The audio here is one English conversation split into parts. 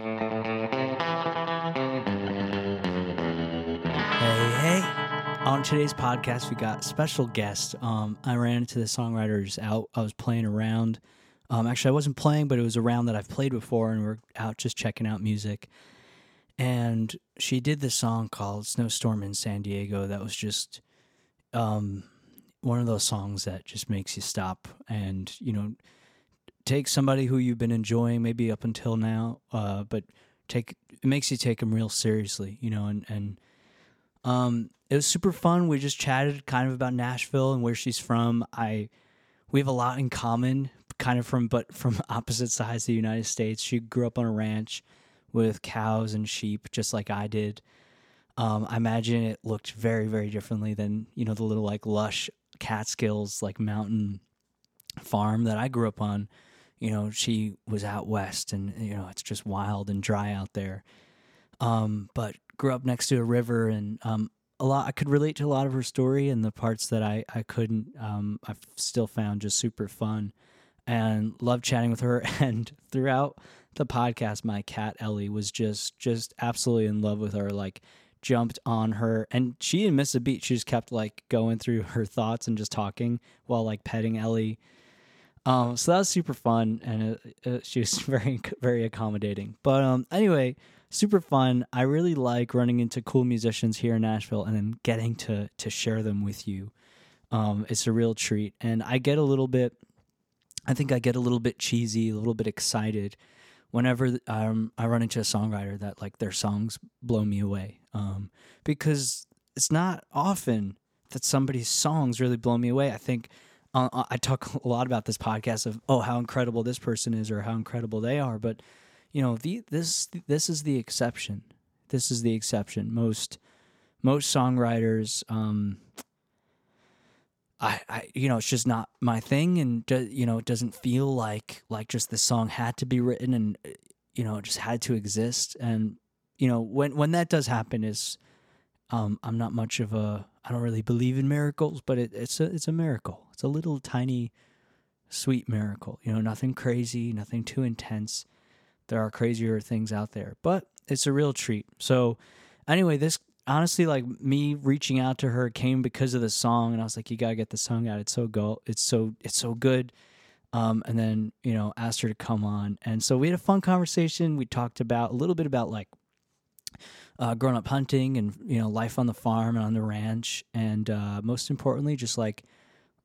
Hey, hey. On today's podcast, we got special guest. Um, I ran into the songwriters out. I was playing around. Um, actually, I wasn't playing, but it was a round that I've played before, and we're out just checking out music. And she did this song called Snowstorm in San Diego that was just um, one of those songs that just makes you stop and, you know, take somebody who you've been enjoying maybe up until now, uh, but take it makes you take them real seriously, you know, and, and um, it was super fun. We just chatted kind of about Nashville and where she's from. I we have a lot in common, kind of from but from opposite sides of the United States. She grew up on a ranch with cows and sheep, just like I did. Um, I imagine it looked very, very differently than you know the little like lush Catskills like mountain farm that I grew up on. You know, she was out west, and you know it's just wild and dry out there. Um, but grew up next to a river, and um, a lot I could relate to a lot of her story, and the parts that I I couldn't, um, I've still found just super fun, and loved chatting with her. And throughout the podcast, my cat Ellie was just just absolutely in love with her, like jumped on her and she didn't miss a beat she just kept like going through her thoughts and just talking while like petting ellie um so that was super fun and it, it, she was very very accommodating. But um anyway super fun. I really like running into cool musicians here in nashville and then getting to to share them with you. Um it's a real treat. And i get a little bit i think i get a little bit cheesy a little bit excited whenever um, I run into a songwriter that like their songs blow me away. Um, because it's not often that somebody's songs really blow me away. I think uh, I talk a lot about this podcast of oh how incredible this person is or how incredible they are, but you know the this this is the exception. This is the exception. Most most songwriters. Um, I, I, you know, it's just not my thing, and do, you know, it doesn't feel like like just the song had to be written, and you know, it just had to exist. And you know, when when that does happen, is um, I'm not much of a, I don't really believe in miracles, but it, it's a it's a miracle. It's a little tiny, sweet miracle. You know, nothing crazy, nothing too intense. There are crazier things out there, but it's a real treat. So, anyway, this honestly like me reaching out to her came because of the song and I was like you got to get the song out it's so go it's so it's so good um, and then you know asked her to come on and so we had a fun conversation we talked about a little bit about like uh, growing up hunting and you know life on the farm and on the ranch and uh, most importantly just like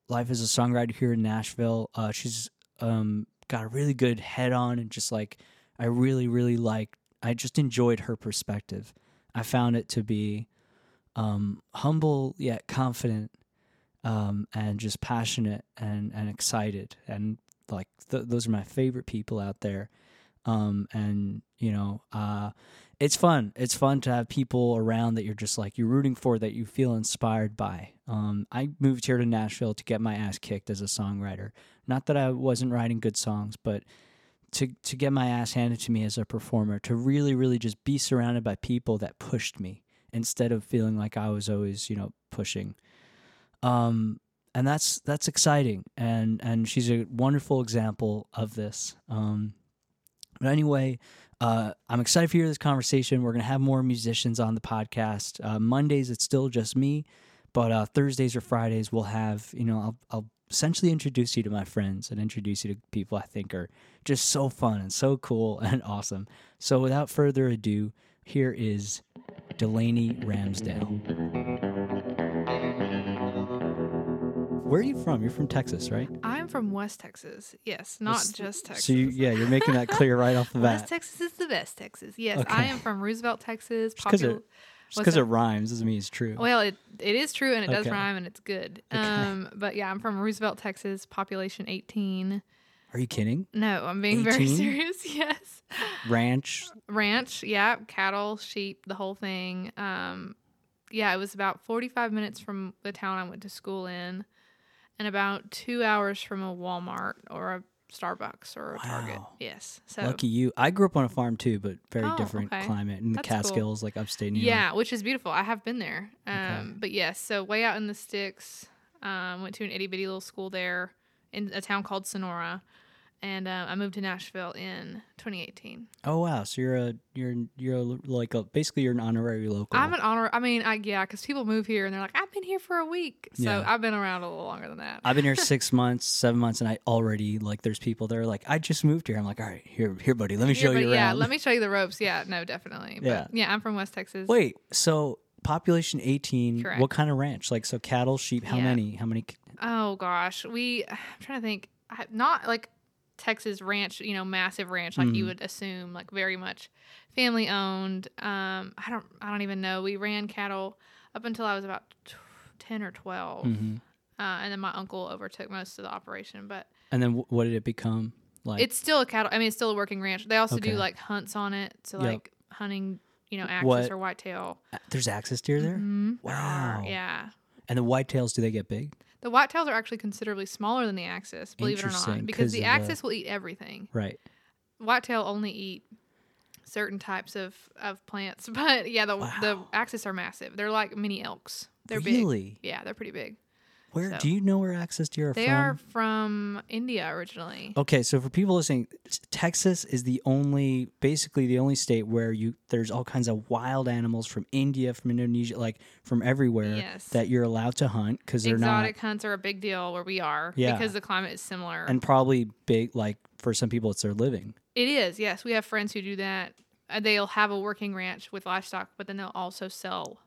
life as a songwriter here in Nashville uh, she's um, got a really good head on and just like I really really like I just enjoyed her perspective I found it to be um, humble yet confident, um, and just passionate and and excited. And like th- those are my favorite people out there. Um, and you know, uh, it's fun. It's fun to have people around that you're just like you're rooting for, that you feel inspired by. Um, I moved here to Nashville to get my ass kicked as a songwriter. Not that I wasn't writing good songs, but to to get my ass handed to me as a performer, to really really just be surrounded by people that pushed me instead of feeling like I was always, you know, pushing. Um and that's that's exciting and and she's a wonderful example of this. Um but anyway, uh, I'm excited for this conversation. We're gonna have more musicians on the podcast. Uh, Mondays it's still just me, but uh, Thursdays or Fridays we'll have you know I'll I'll essentially introduce you to my friends and introduce you to people I think are just so fun and so cool and awesome. So without further ado, here is Delaney Ramsdell. Where are you from? You're from Texas, right? I'm from West Texas. Yes, not West- just Texas. So you, yeah, you're making that clear right off the bat. West. Texas is the best Texas. Yes, Okay. I am from Roosevelt, Texas. Just because it, Popul- just what's 'cause it rhymes doesn't mean it's true. well, it it is true and it does rhyme and it's good. Okay. Um, but yeah, I'm from Roosevelt, Texas. Population 18. Are you kidding? No, I'm being very serious. Yes. Ranch. Ranch, yeah, cattle, sheep, the whole thing. Um, yeah, it was about 45 minutes from the town I went to school in, and about two hours from a Walmart or a Starbucks or a Target. Yes. So Lucky you. I grew up on a farm too, but very Oh, different okay. climate in the That's cool. Catskills, like upstate New York. yeah, which is beautiful. I have been there. Um, Okay. but yes, so way out in the sticks. Um, went to an itty bitty little school there in a town called Sonora, and uh, I moved to Nashville in 2018. Oh wow, so you're a you're you're a, like a basically you're an honorary local. I'm an honor. I mean, I yeah, because people move here and they're like, I've been here for a week, so Yeah. I've been around a little longer than that. I've been here six months, seven months, and I already like. There's people that are like, I just moved here. I'm like, all right, here, here, buddy. Let me Yeah, show you yeah, let me show you the ropes. Yeah, no, definitely. But Yeah. yeah, I'm from West Texas. Wait, so population 18. Correct. What kind of ranch? Like, so cattle, sheep. How Yeah. many? How many? Oh gosh, we. I'm trying to think. I- Not like Texas ranch, you know, massive ranch like you Mhm. would assume, like very much family owned. Um, I don't. I don't even know. We ran cattle up until I was about t- ten or 12 Mhm. uh, and then my uncle overtook most of the operation. But And then wh- what did it become? Like, it's still a cattle. I mean, it's still a working ranch. They also Okay. do like hunts on it, so Yep. like hunting, you know, axis What- or whitetail. there's axis deer there. Mhm. Wow. Yeah. And the whitetails, do they get big? The whitetails are actually considerably smaller than the axis, believe it or not, because the the- axis will eat everything. Right. Whitetail only eat certain types of, of plants, but yeah, the the Wow. axis are massive. They're like mini elks. They're really? big. Yeah, they're pretty big. Where So- do you know where axis deer are They from? are from India originally. Okay, so for people listening, Texas is the only, basically the only state where you there's all kinds of wild animals from India, from Indonesia, like from everywhere Yes. that you're allowed to hunt because they're not Exotic hunts are a big deal where we are Yeah. because the climate is similar. and probably big. Like for some people, it's their living. It is, yes. We have friends who do that. Uh, They'll have a working ranch with livestock, but then they'll also sell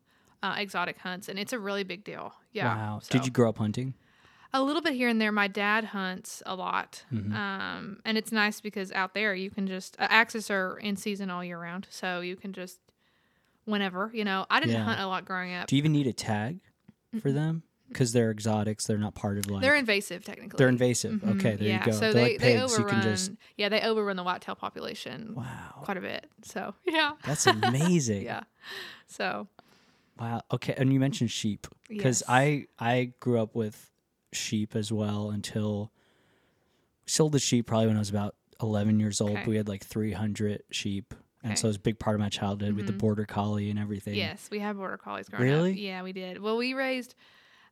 uh, exotic hunts, and it's a really big deal. Yeah. Wow. so- Did you grow up hunting? A little bit here and there. My dad hunts a lot, Mhm. um, and it's nice because out there you can just uh, axis are in season all year round, so you can just whenever you know. I didn't Yeah. hunt a lot growing up. Do you even need a tag for them? Because they're exotics, they're not part of like. They're invasive, technically. they're invasive. Mhm, Okay, there yeah, you go. So they're they, like they pigs. overrun. You can just. Yeah, they overrun the whitetail population Wow. quite a bit. So yeah, That's amazing. yeah. So Wow. Okay, and you mentioned sheep because yes. I I grew up with sheep as well until sold the sheep probably when I was about 11 years old. Okay. We had like 300 sheep, and Okay. so it was a big part of my childhood with the Mhm. border collie and everything. Yes, we had border collies growing Really? up. Yeah, we did. Well, we raised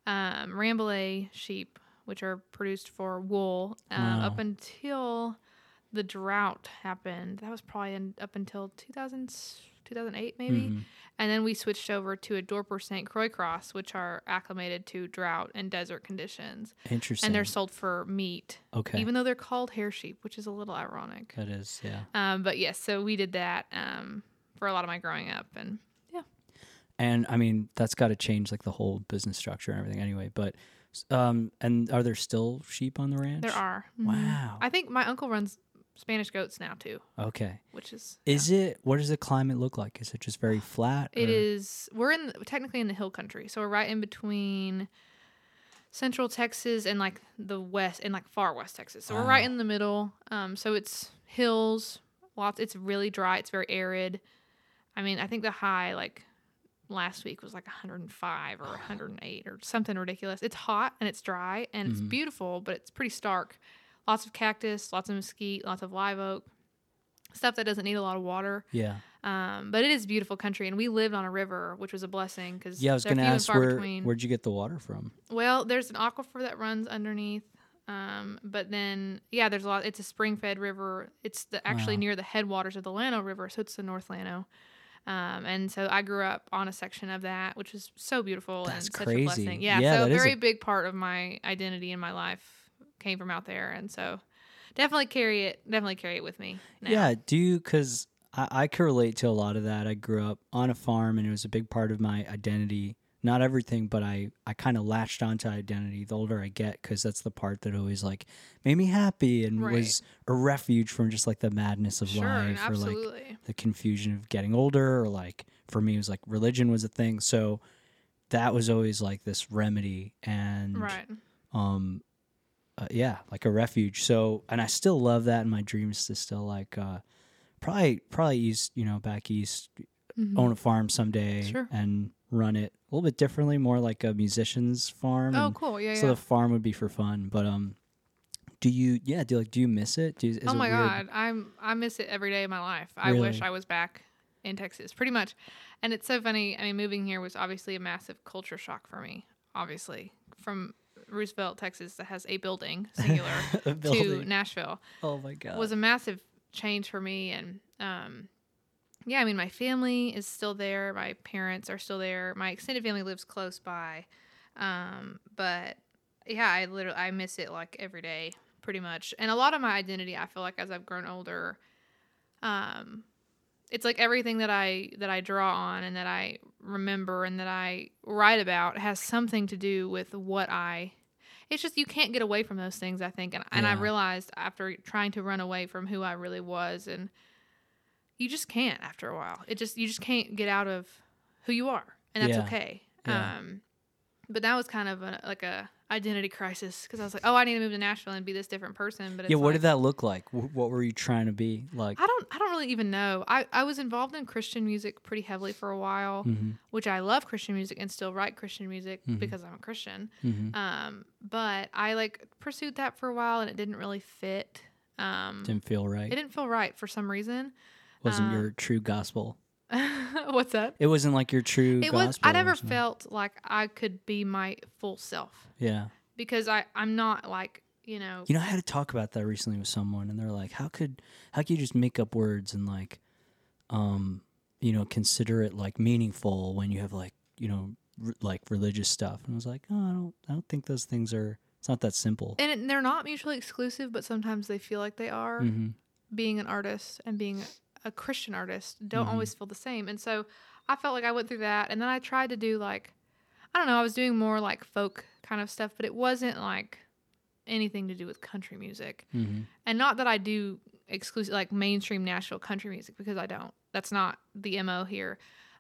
um, Rambouillet sheep, which are produced for wool, um, up until the drought happened. That was probably in, up until 2000, 2008 maybe. Mhm. And then we switched over to a Dorper St. Croix cross, which are acclimated to drought and desert conditions. Interesting. And they're sold for meat, okay. even though they're called hair sheep, which is a little ironic. that is yeah. Um, but yes, so we did that um, for a lot of my growing up. And yeah. And I mean that's got to change like the whole business structure and everything anyway. But um, and are there still sheep on the ranch? There are. Mhm. Wow. I think my uncle runs Spanish goats now too, Okay. which is Is it? What does the climate look like? Is it just very flat? It or- is. We're in technically in the hill country, so we're right in between central Texas and like the west and like far west Texas. So we're right in the middle. Um, so it's hills. Lots. It's really dry. It's very arid. I mean, I think the high like last week was like 105 or 108 or something ridiculous. It's hot and it's dry and it's Mhm. beautiful, but it's pretty stark. Lots of cactus, lots of mesquite, lots of live oak, stuff that doesn't need a lot of water. Yeah. Um, but it is beautiful country, and we lived on a river, which was a blessing because Yeah, I was gonna ask where between. where'd you get the water from? Well, there's an aquifer that runs underneath, um, but then yeah, there's a lot. It's a spring-fed river. It's the, actually Wow. near the headwaters of the Llano River, so it's the North Llano. Um, and so I grew up on a section of that, which was so beautiful That's and such crazy. a blessing. Yeah, Yeah, so a very a- big part of my identity in my life came from out there, and so definitely carry it. Definitely carry it with me. Now. Yeah, do you? Because I, I can relate to a lot of that. I grew up on a farm, and it was a big part of my identity. Not everything, but I, I kind of latched onto identity the older I get, because that's the part that always like made me happy and Right. was a refuge from just like the madness of sure, life or like the confusion of getting older, or like for me, it was like religion was a thing. So that was always like this remedy, and right. um uh, yeah like a refuge so and i still love that and my dreams to still like uh probably probably east you know back east Mhm. own a farm someday Sure. and run it a little bit differently more like a musician's farm Oh, and cool. Yeah, so yeah. the farm would be for fun but um do you yeah do like do you miss it do you, is oh my god, I'm I miss it every day of my life. I wish I was back in Texas, pretty much. And it's so funny. I mean, moving here was obviously a massive culture shock for me. Obviously, from Roosevelt, Texas, that has a building singular A to. Nashville oh my god. was a massive change for me and um yeah i mean my family is still there my parents are still there my extended family lives close by um but yeah i literally i miss it like every day pretty much and a lot of my identity i feel like as i've grown older um it's like everything that i that i draw on and that i remember and that i write about has something to do with what i it's just you can't get away from those things i think and, and i realized after trying to run away from who i really was and you just can't after a while it just you just can't get out of who you are and that's Yeah. okay Yeah. um but that was kind of a, like a identity crisis because i was like oh i need to move to nashville and be this different person but it's yeah, what like, did that look like? Wh- What were you trying to be like? i don't i don't really even know i i was involved in christian music pretty heavily for a while hmm which i love christian music and still write christian music Mhm. because i'm a christian hmm um but i like pursued that for a while and it didn't really fit um Didn't feel right. it didn't feel right for some reason wasn't uh, your true gospel. what's that It wasn't like your true it was i never felt like i could be my full self Yeah. because i i'm not like you know You know, I had to talk about that recently with someone, and they're like, "How could, how could you just make up words and like, um, you know, consider it like meaningful when you have like, you know, r- like religious stuff?" And I was like, "Oh, I don't, I don't think those things are. It's not that simple." and it, they're not mutually exclusive but sometimes they feel like they are hmm being an artist and being a Christian artist don't Mhm. always feel the same. And so I felt like I went through that. And then I tried to do like, I don't know, I was doing more like folk kind of stuff, but it wasn't like anything to do with country music. hmm And not that I do exclusive, like mainstream Nashville country music because I don't. That's not the MO here.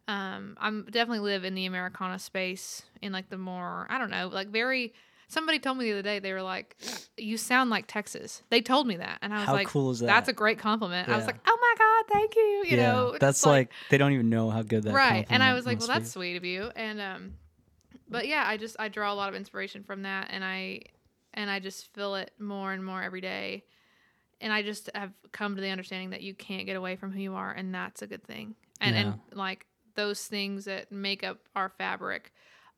Um, I'm definitely live in the Americana space in like the more, I don't know, like very. Somebody told me the other day they were like, "You sound like Texas." They told me that, and I was How like, cool is that? that's a great compliment. I was like, oh my God, thank you. You yeah, know, that's like, they don't even know how good that. right. And I was like, well, be. that's sweet of you. And, um, but yeah, I just, I draw a lot of inspiration from that. And I, and I just feel it more and more every day. And I just have come to the understanding that you can't get away from who you are. And that's a good thing. And, and like those things that make up our fabric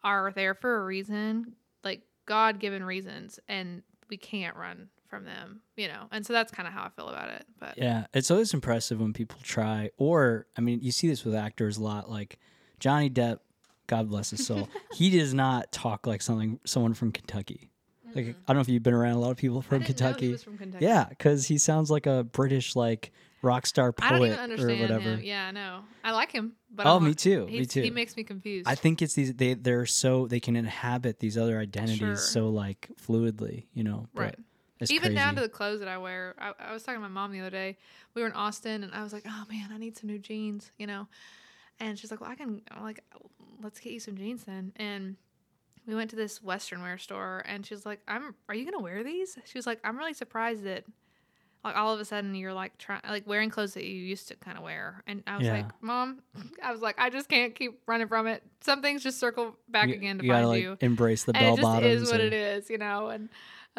are there for a reason, like God given reasons. And we can't run from them, you know? And so that's kind of how I feel about it. But Yeah, it's always impressive when people try, or I mean, you see this with actors a lot. Like Johnny Depp, God bless his soul, he does not talk like something someone from Kentucky. Like I don't know if you've been around a lot of people from Mm-hmm. I didn't know he Kentucky. from Kentucky. Yeah, because he sounds like a British like rock star poet or whatever. him. Yeah, I know. I like him, but oh, I'm me too. Me too. He makes me confused. I think it's these they they're so they can inhabit these other identities Sure. so like fluidly, you know. but right. It's Even crazy. down to the clothes that I wear. I, I was talking to my mom the other day. We were in Austin, and I was like, "Oh man, I need some new jeans," you know. And she's like, "Well, I can." I'm like, "Let's get you some jeans then." And we went to this Western wear store, and she's like, "I'm. Are you gonna wear these?" She was like, "I'm really surprised that." Like all of a sudden you're like trying like wearing clothes that you used to kind of wear, and I was Yeah. like, "Mom," I was like, "I just can't keep running from it. Some things just circle back you, again to you gotta find like you, embrace the bell it just bottoms. is what or- it is, you know." And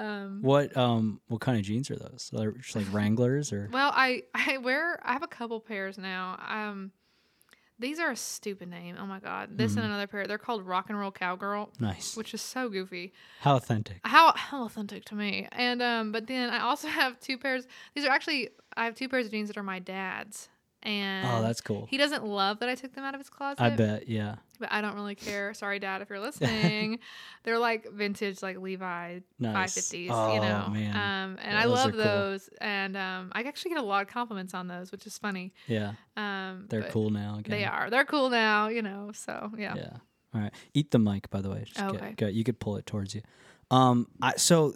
um, What um what kind of jeans are those? Are they just like Wranglers or Well, I I wear I have a couple pairs now. Um, these are a stupid name. Oh my god, this Mhm. and another pair. They're called Rock and Roll Cowgirl, nice? which is so goofy. How authentic? How how authentic to me. And um, but then I also have two pairs. These are actually I have two pairs of jeans that are my dad's, and Oh, that's cool. he doesn't love that I took them out of his closet. I bet, yeah. but I don't really care. Sorry, Dad, if you're listening. They're like vintage, like Levi Nice. five fifties, oh, you know. man. Um, and Yeah, I those love cool. those, and um, I actually get a lot of compliments on those, which is funny. yeah, Um, they're cool now. Again. They are. They're cool now, you know. So yeah. Yeah. All right. Eat the mic, by the way. Just Okay. get- you could pull it towards you. Um. I so.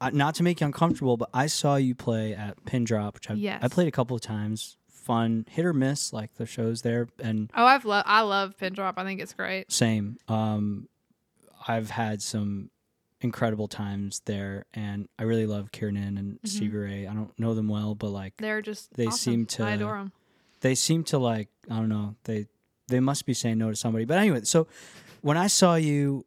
Uh, not to make you uncomfortable, but I saw you play at Pin Drop, which I, I Yes. played a couple of times. Fun, hit or miss, like the shows there, and Oh, I've lo- I love pin drop. I think it's great. Same. Um, I've had some incredible times there, and I really love Kiernan and Mhm. Stevie Ray. I don't know them well, but like They're just They awesome. seem to- I adore them. they seem to like I don't know they they must be saying no to somebody. But anyway, so when I saw you,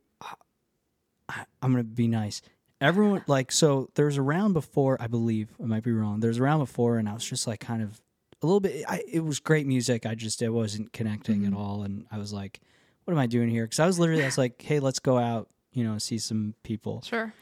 I, I'm gonna be nice. Everyone like so there was a round before I believe I might be wrong. There was a round before, and I was just like kind of a little bit. I, it was great music. I just it wasn't connecting Mhm. at all, and I was like, what am I doing here? Because I was literally I was like, hey, let's go out. you know, see some people. Sure.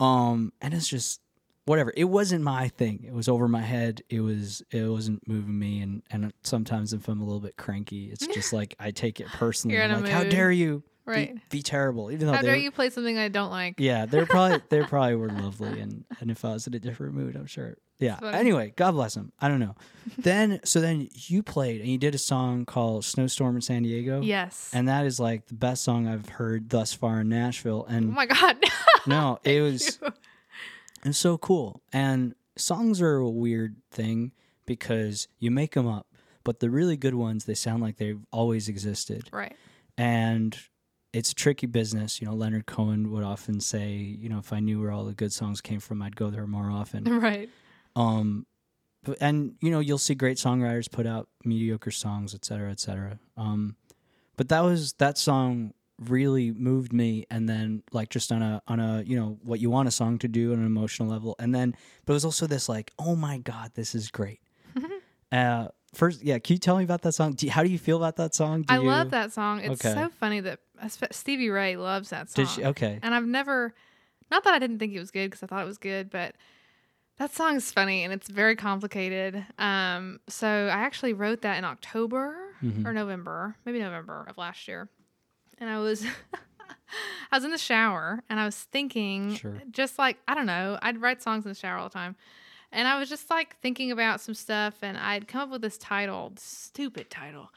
Um, and it's just whatever. It wasn't my thing. It was over my head. It was it wasn't moving me. And and sometimes if I'm a little bit cranky, it's just like I take it personally. I'm like, how dare you? Be- Right. Be, terrible. Even though How dare you play something I don't like? yeah, they're probably they probably were lovely, and and if I was in a different mood, I'm sure. Yeah. Anyway, God bless them. I don't know. then so then you played and you did a song called "Snowstorm in San Diego." Yes. And that is like the best song I've heard thus far in Nashville. And oh my God. no, it was you. it's so cool. And songs are a weird thing because you make them up, but the really good ones they sound like they've always existed. right. And it's a tricky business. You know, Leonard Cohen would often say, you know, if I knew where all the good songs came from, I'd go there more often. Right. Um, but, and you know, you'll see great songwriters put out mediocre songs, et cetera, et cetera. Um, but that was that song really moved me, and then like just on a on a you know what you want a song to do on an emotional level, and then but it was also this like, oh my god, this is great. uh, first, yeah, can you tell me about that song? Do you- how do you feel about that song? Do I you, love that song. It's Okay. so funny that Stevie Ray loves that song. Did she? Okay, And I've never, not that I didn't think it was good because I thought it was good, but that song is funny and it's very complicated. Um, so I actually wrote that in October Mhm. or November, maybe November of last year, and I was. I was in the shower and I was thinking, Sure. just like, I don't know, I'd write songs in the shower all the time. And I was just like thinking about some stuff and I'd come up with this title, stupid title.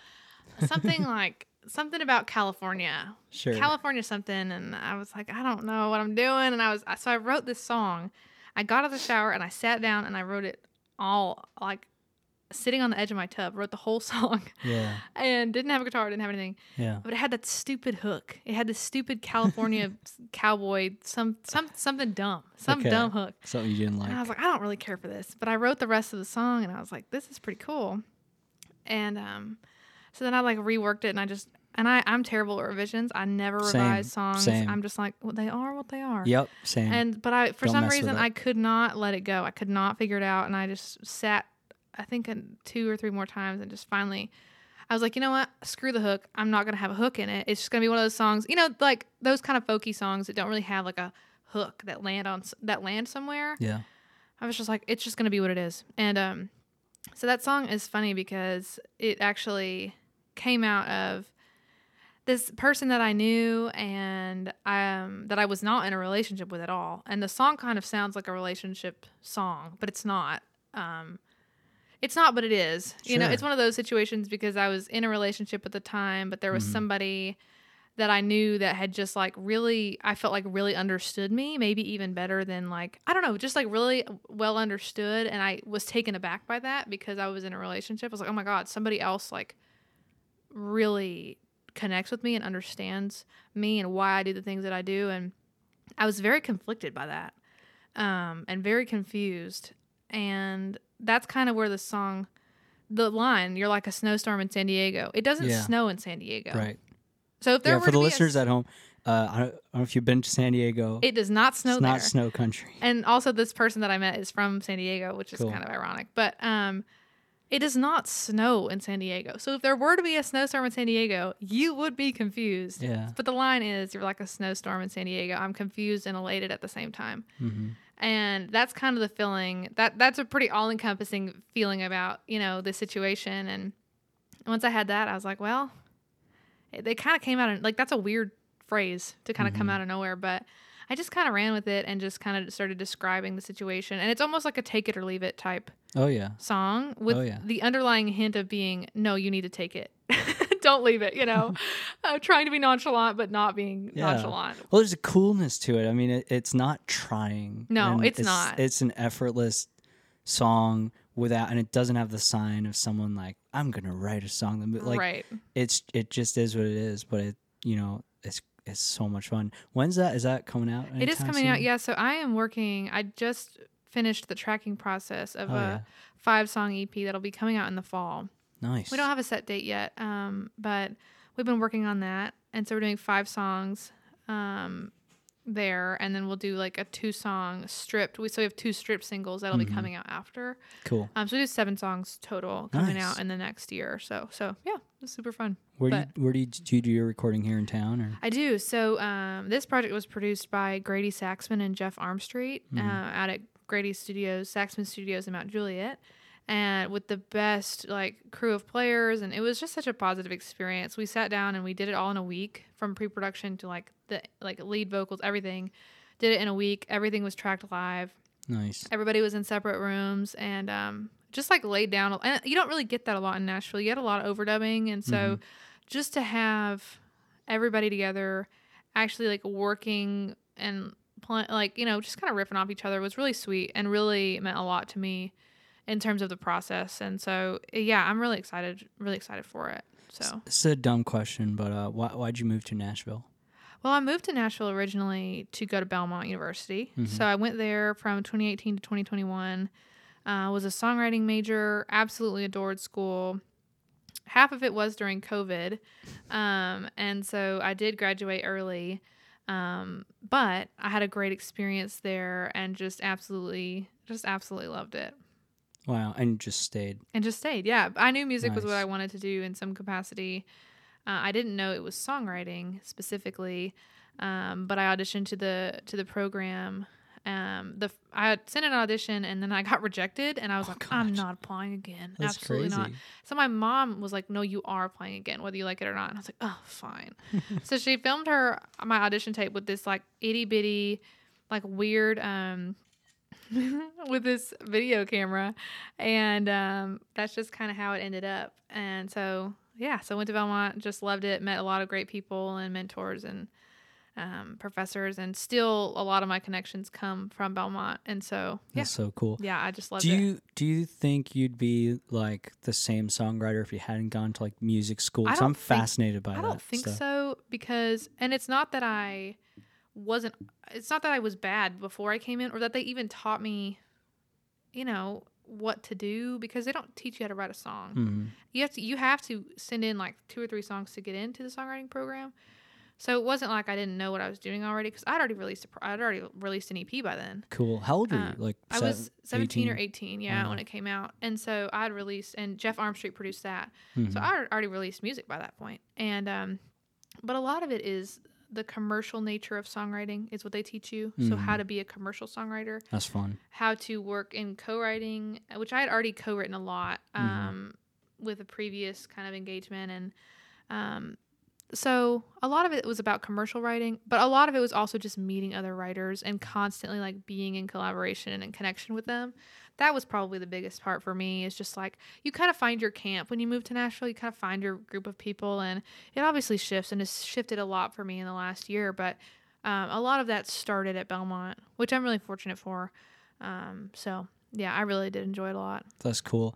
Something like something about California. sure. California something and I was like, I don't know what I'm doing and I was so I wrote this song. I got out of the shower and I sat down and I wrote it all like sitting on the edge of my tub, wrote the whole song yeah, and didn't have a guitar, didn't have anything. yeah, But it had that stupid hook. It had this stupid California cowboy some some something dumb. Some Okay. dumb hook. something you didn't like. And I was like, I don't really care for this. But I wrote the rest of the song and I was like, this is pretty cool. And um so then I like reworked it and I just and I, I'm terrible at revisions. I never Same, revise songs. same. I'm just like, well, they are what they are. yep, same. And but I for Don't some reason. I could not let it go. I could not figure it out and I just sat I think in two or three more times and just finally I was like, you know what? Screw the hook. I'm not gonna have a hook in it. It's just gonna be one of those songs, you know, like those kind of folky songs that don't really have like a hook that land on that land somewhere. yeah, I was just like, it's just gonna be what it is. And um, so that song is funny because it actually came out of this person that I knew and I um that I was not in a relationship with at all. And the song kind of sounds like a relationship song, but it's not. Um, it's not, but it is. You know, it's one of those situations because I was in a relationship at the time, but there was Mhm. somebody that I knew that had just like really, I felt like really understood me, maybe even better than like, I don't know, just like really well understood. And I was taken aback by that because I was in a relationship. I was like, oh my God, somebody else like really connects with me and understands me and why I do the things that I do. And I was very conflicted by that um, and very confused. And that's kind of where the song, the line, you're like a snowstorm in San Diego. It doesn't Yeah. snow in San Diego. right. So if there Yeah, were for the be a listeners at home, uh, I, don't, I don't know if you've been to San Diego. it does not snow it's there. not snow country. and also this person that I met is from San Diego, which is Cool. kind of ironic. But um, it does not snow in San Diego. So if there were to be a snowstorm in San Diego, you would be confused. Yeah. But the line is, "You're like a snowstorm in San Diego." I'm confused and elated at the same time, hmm and that's kind of the feeling. That that's a pretty all-encompassing feeling about you know the situation. And once I had that, I was like, well, it, they kind of came out of like that's a weird phrase to kind of come Mhm. out of nowhere, but I just kind of ran with it and just kind of started describing the situation. And it's almost like a take it or leave it type Oh yeah. song with Oh, yeah. the underlying hint of being no, you need to take it. Don't leave it, you know. uh, trying to be nonchalant but not being Yeah. nonchalant. Well, there's a coolness to it. I mean, it, it's not trying. No, and it's not. It's an effortless song without, and it doesn't have the sign of someone like I'm gonna write a song. that- Like right. it's it just is what it is. But it you know it's it's so much fun. When's that? Is that coming out? It is coming out. Yeah, so I am working I just finished the tracking process of Oh, a yeah. five song EP that'll be coming out in the fall. Nice. We don't have a set date yet, um, but we've been working on that, and so we're doing five songs. Um, there, and then we'll do like a two song stripped. We so we have two stripped singles that'll Mhm. be coming out after. Cool. Um, so we do seven songs total coming Nice. out in the next year. or So so yeah, it's super fun. Where do you, where do you, do you do your recording here in town or? I do. So um, this project was produced by Grady Saxman and Jeff Armstreet Mhm. uh, out at Grady Studios, Saxman Studios in Mount Juliet, and with the best like crew of players, and it was just such a positive experience. We sat down and we did it all in a week, from pre-production to like the like lead vocals, everything. Did it in a week. Everything was tracked live. Nice. Everybody was in separate rooms and um, just like laid down. And you don't really get that a lot in Nashville. You get a lot of overdubbing, and so just to have everybody together, actually like working and pl- like you know just kind of riffing off each other was really sweet and really meant a lot to me in terms of the process. And so yeah, I'm really excited, really excited for it. So. This is a dumb question, but uh, why why'd you move to Nashville? Well, I moved to Nashville originally to go to Belmont University. Mhm. So I went there from 2018 to 2021. Uh, was a songwriting major. Absolutely adored school. Half of it was during COVID, um, and so I did graduate early. Um, but I had a great experience there, and just absolutely, just absolutely loved it, Wow, and just stayed. and just stayed. Yeah, I knew music was what I wanted to do in some capacity. Uh, I didn't know it was songwriting specifically, um, but I auditioned to the to the program. Um, the I sent an audition and then I got rejected, and I was Oh, like, I'm not applying again. That's Absolutely crazy. not. So my mom was like, No, you are applying again, whether you like it or not. And I was like, Oh, fine. so she filmed her my audition tape with this like itty bitty, like weird um with this video camera and um that's just kind of how it ended up and so yeah so went to belmont just loved it met a lot of great people and mentors and um, professors and still a lot of my connections come from belmont and so yeah That's so cool. yeah i just loved Do it you do you think you'd be like the same songwriter if you hadn't gone to like music school? I 'Cause don't I'm think- fascinated by I that. don't think stuff. so because, and it's not that I wasn't, it's not that I was bad before I came in or that they even taught me, you know, what to do because they don't teach you how to write a song. Mhm. You have to, you have to send in like two or three songs to get into the songwriting program. So it wasn't like I didn't know what I was doing already because I'd already released, a, I'd already released an EP by then. Cool. How old were you? Like I was 17 or 18? 18, yeah, Wow. when it came out. And so I'd released, and Jeff Armstreet produced that. Mhm. So I already released music by that point. And, um, but a lot of it is the commercial nature of songwriting is what they teach you. So how Mhm. to be a commercial songwriter, That's fun. how to work in co-writing, which I had already co-written a lot, Mhm. um, with a previous kind of engagement. And, um, so a lot of it was about commercial writing, but a lot of it was also just meeting other writers and constantly like being in collaboration and in connection with them. That was probably the biggest part for me is just like you kind of find your camp when you move to Nashville, you kind of find your group of people and it obviously shifts and has shifted a lot for me in the last year, but um, a lot of that started at Belmont, which I'm really fortunate for. Um, so yeah, I really did enjoy it a lot. That's cool.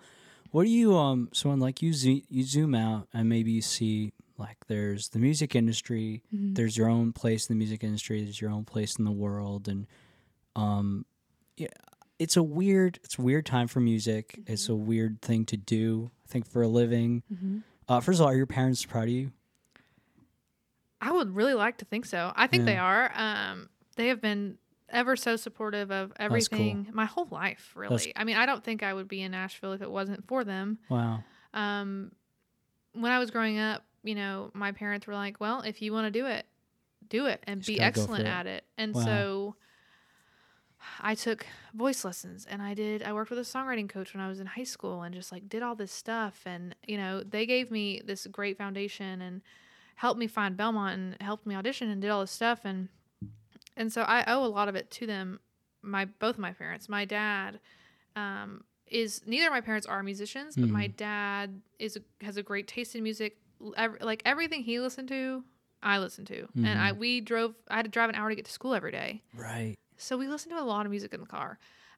What do you um? So when like you zo- you zoom out and maybe you see like there's the music industry, there's your own place in the music industry, there's your own place in the world, and um, yeah, it's a weird it's a weird time for music. It's a weird thing to do. I think for a living. Mm-hmm. Uh, first of all, are your parents proud of you? I would really like to think so. I think they are. Um, they have been ever so supportive of cool. everything my whole life, really. I mean, I don't think I would be in Nashville if it wasn't for them. Wow. Um, when I was growing up, you know, my parents were like, well, if you want to do it, do it and Just be gotta go for excellent it. at it. And Wow. so I took voice lessons and I did, I worked with a songwriting coach when I was in high school and just like did all this stuff. And, you know, they gave me this great foundation and helped me find Belmont and helped me audition and did all this stuff. And, and so I owe a lot of it to them. My, both my parents, my dad, um, is neither of my parents are musicians, but my Mhm. dad is a, has a great taste in music. Ev- like everything he listened to, I listened to, and I Mhm. we drove. I had to drive an hour to get to school every day, Right. So we listened to a lot of music in the car.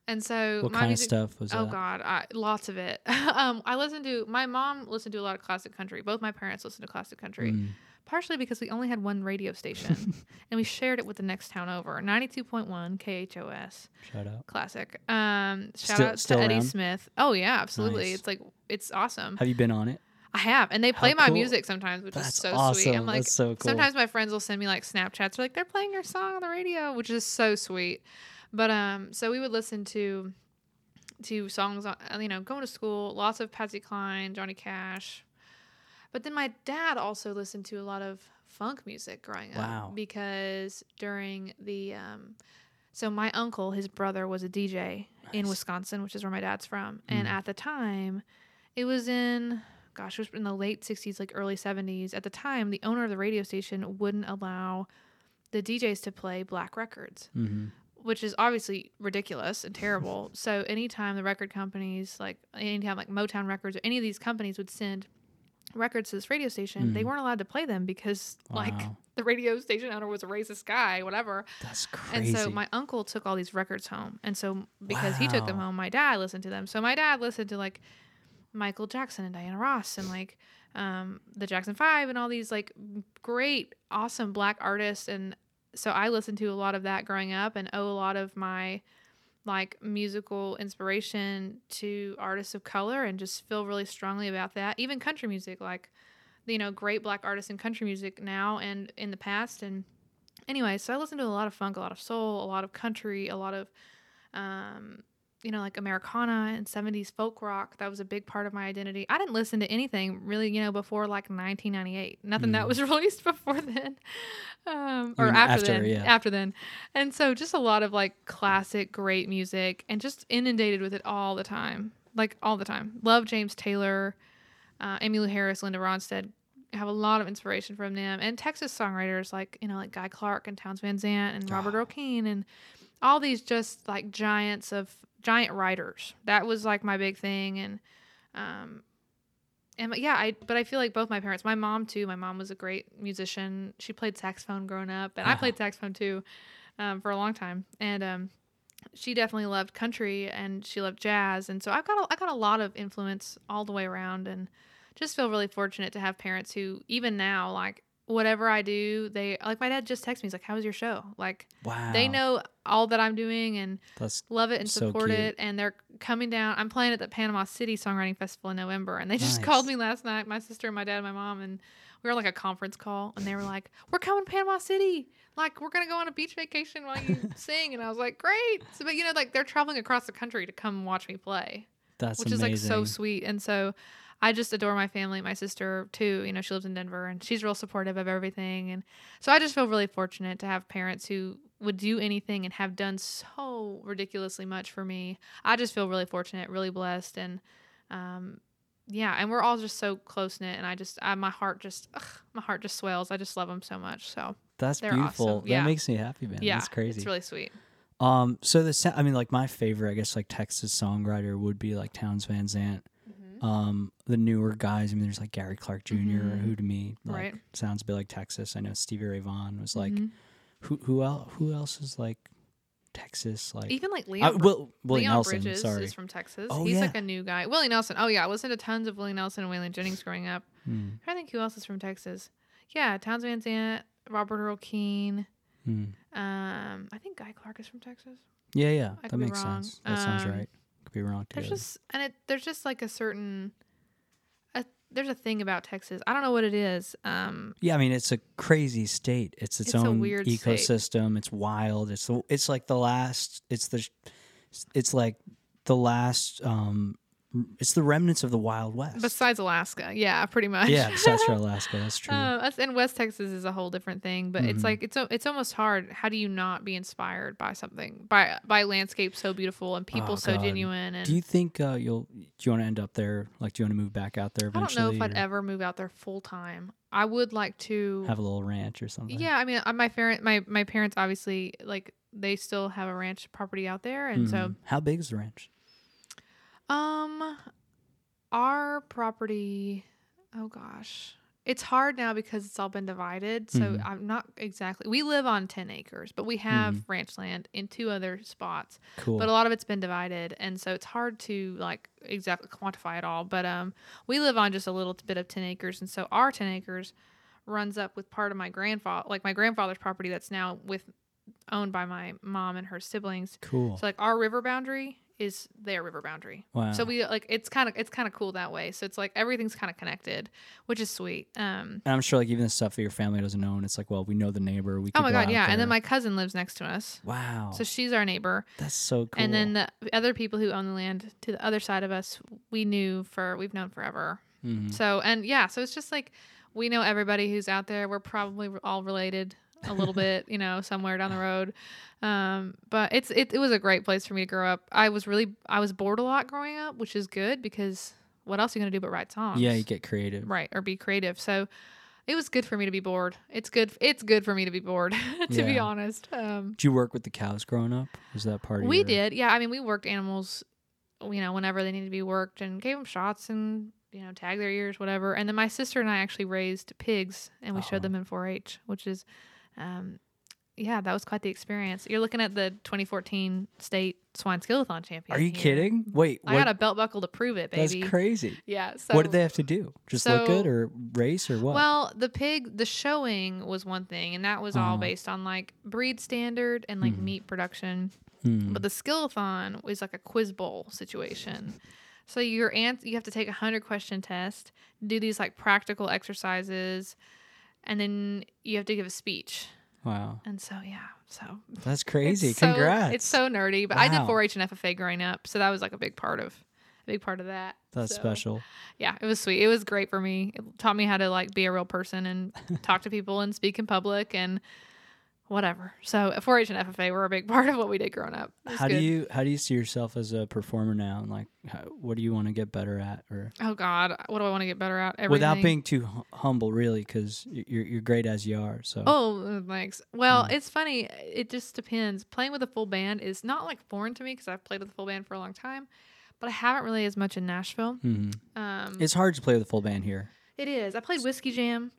And so What my kind music, of stuff was Oh that? God, I, lots of it. um, I listened to my mom listened to a lot of classic country. Both my parents listened to classic country, Mm. partially because we only had one radio station, and we shared it with the next town over, ninety two point one KHOS Shout out. classic. Um, shout Still- out to Eddie around? Smith. Oh yeah, absolutely. Nice. It's like it's awesome. Have you been on it? I have, and they How play my cool. music sometimes, which That's is so awesome. sweet. I'm like, That's so cool. sometimes my friends will send me like Snapchats, they're like they're playing your song on the radio, which is so sweet. But um, so we would listen to to songs, on, uh, you know, going to school, lots of Patsy Cline, Johnny Cash. But then my dad also listened to a lot of funk music growing up Wow. because during the um, so my uncle, his brother was a DJ in Wisconsin, which is where my dad's from, and Mm. at the time, it was in gosh, it was in the late 60s, like early 70s. At the time, the owner of the radio station wouldn't allow the DJs to play black records, hmm which is obviously ridiculous and terrible. so anytime the record companies, like anytime like Motown Records or any of these companies would send records to this radio station, they Mhm. weren't allowed to play them because like the radio station owner was a racist guy, whatever. That's crazy. And so my uncle took all these records home. And so because he took them home, my dad listened to them. So my dad listened to like Michael Jackson and Diana Ross and like um, the Jackson Five and all these like great, awesome black artists. And so I listened to a lot of that growing up and owe a lot of my like musical inspiration to artists of color and just feel really strongly about that. Even country music, like you know, great black artists in country music now and in the past. And anyway, so I listened to a lot of funk, a lot of soul, a lot of country, a lot of um, you know, like Americana and 70s folk rock. That was a big part of my identity. I didn't listen to anything really, you know, before like 1998. Nothing that Mm. was released before then. Um, or after, after, then. yeah. After then. And so just a lot of like classic, great music and just inundated with it all the time. Like all the time. Love James Taylor, uh, Emmylou Harris, Linda Ronstadt. Have a lot of inspiration from them and Texas songwriters like you know like Guy Clark and Townes Van Zandt and Robert Oh. Earl Keen and all these just like giants of giant writers. That was like my big thing and um and yeah, I but I feel like both my parents, my mom too. My mom was a great musician. She played saxophone growing up, and I played saxophone too um, for a long time. And um, she definitely loved country and she loved jazz, and so I've got a, I got a lot of influence all the way around, and just feel really fortunate to have parents who even now like whatever I do, they like my dad just texts me. He's like, "How was your show?" Like wow. they know all that I'm doing and That's love it and So support cute. it. And they're coming down. I'm playing at the Panama City Songwriting Festival in November, and they just Nice. called me last night. My sister, and my dad, and my mom, and we were like a conference call, and they were like, "We're coming to Panama City. Like we're gonna go on a beach vacation while you sing." And I was like, "Great!" So, but you know, like they're traveling across the country to come watch me play that's which amazing. is like so sweet. And so I just adore my family, my sister too. You know, she lives in Denver and she's real supportive of everything. And so I just feel really fortunate to have parents who would do anything and have done so ridiculously much for me. I just feel really fortunate, really blessed. And, um, yeah, and we're all just so close knit, and I just, I, my heart just, ugh, my heart just swells. I just love them so much. So That's beautiful. awesome. Yeah. That makes me happy, man. yeah, That's crazy. It's really sweet. Um, so the I mean, like my favorite, I guess, like Texas songwriter would be like Townes Van Zandt. Um, the newer guys, I mean, there's like Gary Clark junior Mhm. who to me like Right. sounds a bit like Texas. I know Stevie Ray Vaughan was like, Mhm. Who who else? Who else is like Texas? Like even like uh, Leon. Will Willie Leon Nelson. Bridges sorry. is from Texas. Oh, He's yeah. like a new guy. Willie Nelson. Oh yeah, I listened to tons of Willie Nelson and Waylon Jennings growing up. Hmm, I think who else is from Texas? Yeah, Townes Van Zandt, Robert Earl Keen. hmm. Um, I think Guy Clark is from Texas. Yeah, yeah, I that makes wrong. sense. That sounds Um, right. Could be wrong too. There's just and it there's just like a certain, there's a thing about Texas. I don't know what it is. Um, Yeah, I mean it's a crazy state. It's its, It's own weird state. ecosystem. It's wild. It's the, it's like the last. It's the it's like the last. Um, it's the remnants of the Wild West. besides Alaska, yeah, pretty much. yeah, besides for Alaska, that's true. Uh, and West Texas is a whole different thing, but it's Mhm. like it's it's almost hard. How do you not be inspired by something by by landscape so beautiful and people Oh, so God. genuine? And do you think uh, you'll? Do you want to end up there? Like, do you want to move back out there I don't know if I'd ever move out there full time. I would like to. have a little ranch or something. yeah, I mean, uh, my parent, my my parents obviously like they still have a ranch property out there, and Mhm. how big is the ranch? Um, our property. Oh gosh. It's hard now because it's all been divided. So Mhm. I'm not exactly. We live on 10 acres, but we have Mhm. ranch land in two other spots. Cool. but a lot of it's been divided and so it's hard to like exactly quantify it all but um we live on just a little bit of 10 acres and so our 10 acres runs up with part of my grandfather like my grandfather's property that's now with owned by my mom and her siblings cool. so like our river boundary is their river boundary. Wow. So we like it's kind of it's kind of cool that way. So it's like everything's kind of connected, which is sweet. Um, and I'm sure like even the stuff that your family doesn't know, and it's like, well, we know the neighbor. We oh my go god, yeah. And then my cousin lives next to us, wow, so she's our neighbor. that's so cool. And then the other people who own the land to the other side of us, we knew for we've known forever. Mhm. So and yeah, so it's just like we know everybody who's out there. We're probably all related a little bit, you know, somewhere down the road. Um, but it's it, it was a great place for me to grow up. I was really I was bored a lot growing up, which is good because what else are you gonna do but write songs? yeah, you get creative. right or be creative. So it was good for me to be bored. It's good. It's good for me to be bored, to be honest. Um, Did you work with the cows growing up? Was that part of it? we your- did, yeah. I mean, we worked animals, you know, whenever they needed to be worked, and gave them shots and you know, tag their ears, whatever. And then my sister and I actually raised pigs, and we Oh. showed them in 4-H, which is, um, yeah, that was quite the experience. You're looking at the 2014 state swine skillathon champion. Are you here. kidding? Wait, I what? got a belt buckle to prove it, baby. that's crazy. Yeah. So what did they have to do? Just look good or race or what? Well, the pig, the showing was one thing, and that was all Uh-huh. based on like breed standard and like Mhm. meat production. Hmm. But the skillathon was like a quiz bowl situation. So your ans- you have to take a hundred question test, do these like practical exercises, and then you have to give a speech. wow, And so yeah, so that's crazy. It's so- Congrats. it's so nerdy, but I did 4-H and FFA growing up, so that was like a big part of a big part of that. that's So, special. Yeah, it was sweet. It was great for me. It taught me how to like be a real person and talk to people and speak in public and whatever. So 4-H and FFA were a big part of what we did growing up. How do you how do you see yourself as a performer now? And like, how, what do you want to get better at? Or Oh God, what do I want to get better at? Everything. without being too hu- humble, really, because you're you're great as you are. So Oh, thanks. Well, Mm. it's funny. It just depends. Playing with a full band is not like foreign to me because I've played with a full band for a long time, but I haven't really as much in Nashville. Mhm. Um, it's hard to play with a full band here. it is. I played Whiskey Jam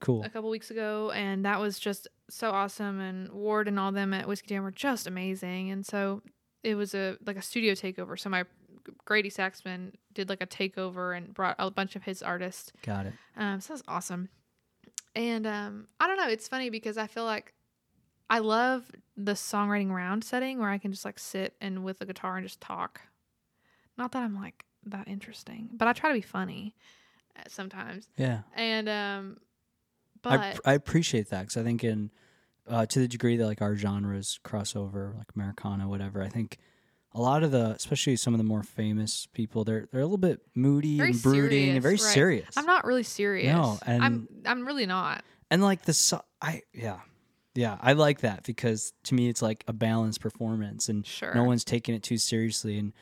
Cool. a couple weeks ago, and that was just so awesome. And Ward and all them at Whiskey Jam were just amazing. And so it was a like a studio takeover. So my Grady Saxman did like a takeover and brought a bunch of his artists Got it. Um, so that's awesome. And um, I don't know. It's funny because I feel like I love the songwriting round setting where I can just like sit and with the guitar and just talk. Not that I'm like that interesting, but I try to be funny uh, sometimes. Yeah. And um, but I, I appreciate that because I think in uh, to the degree that like our genres cross over, like Americana, whatever. I think a lot of the, especially some of the more famous people, they're they're a little bit moody Very and brooding and very serious, right. serious. I'm not really serious. No, I'm I'm really not. and like the so- I yeah yeah I like that because to me it's like a balanced performance and Sure. no one's taking it too seriously and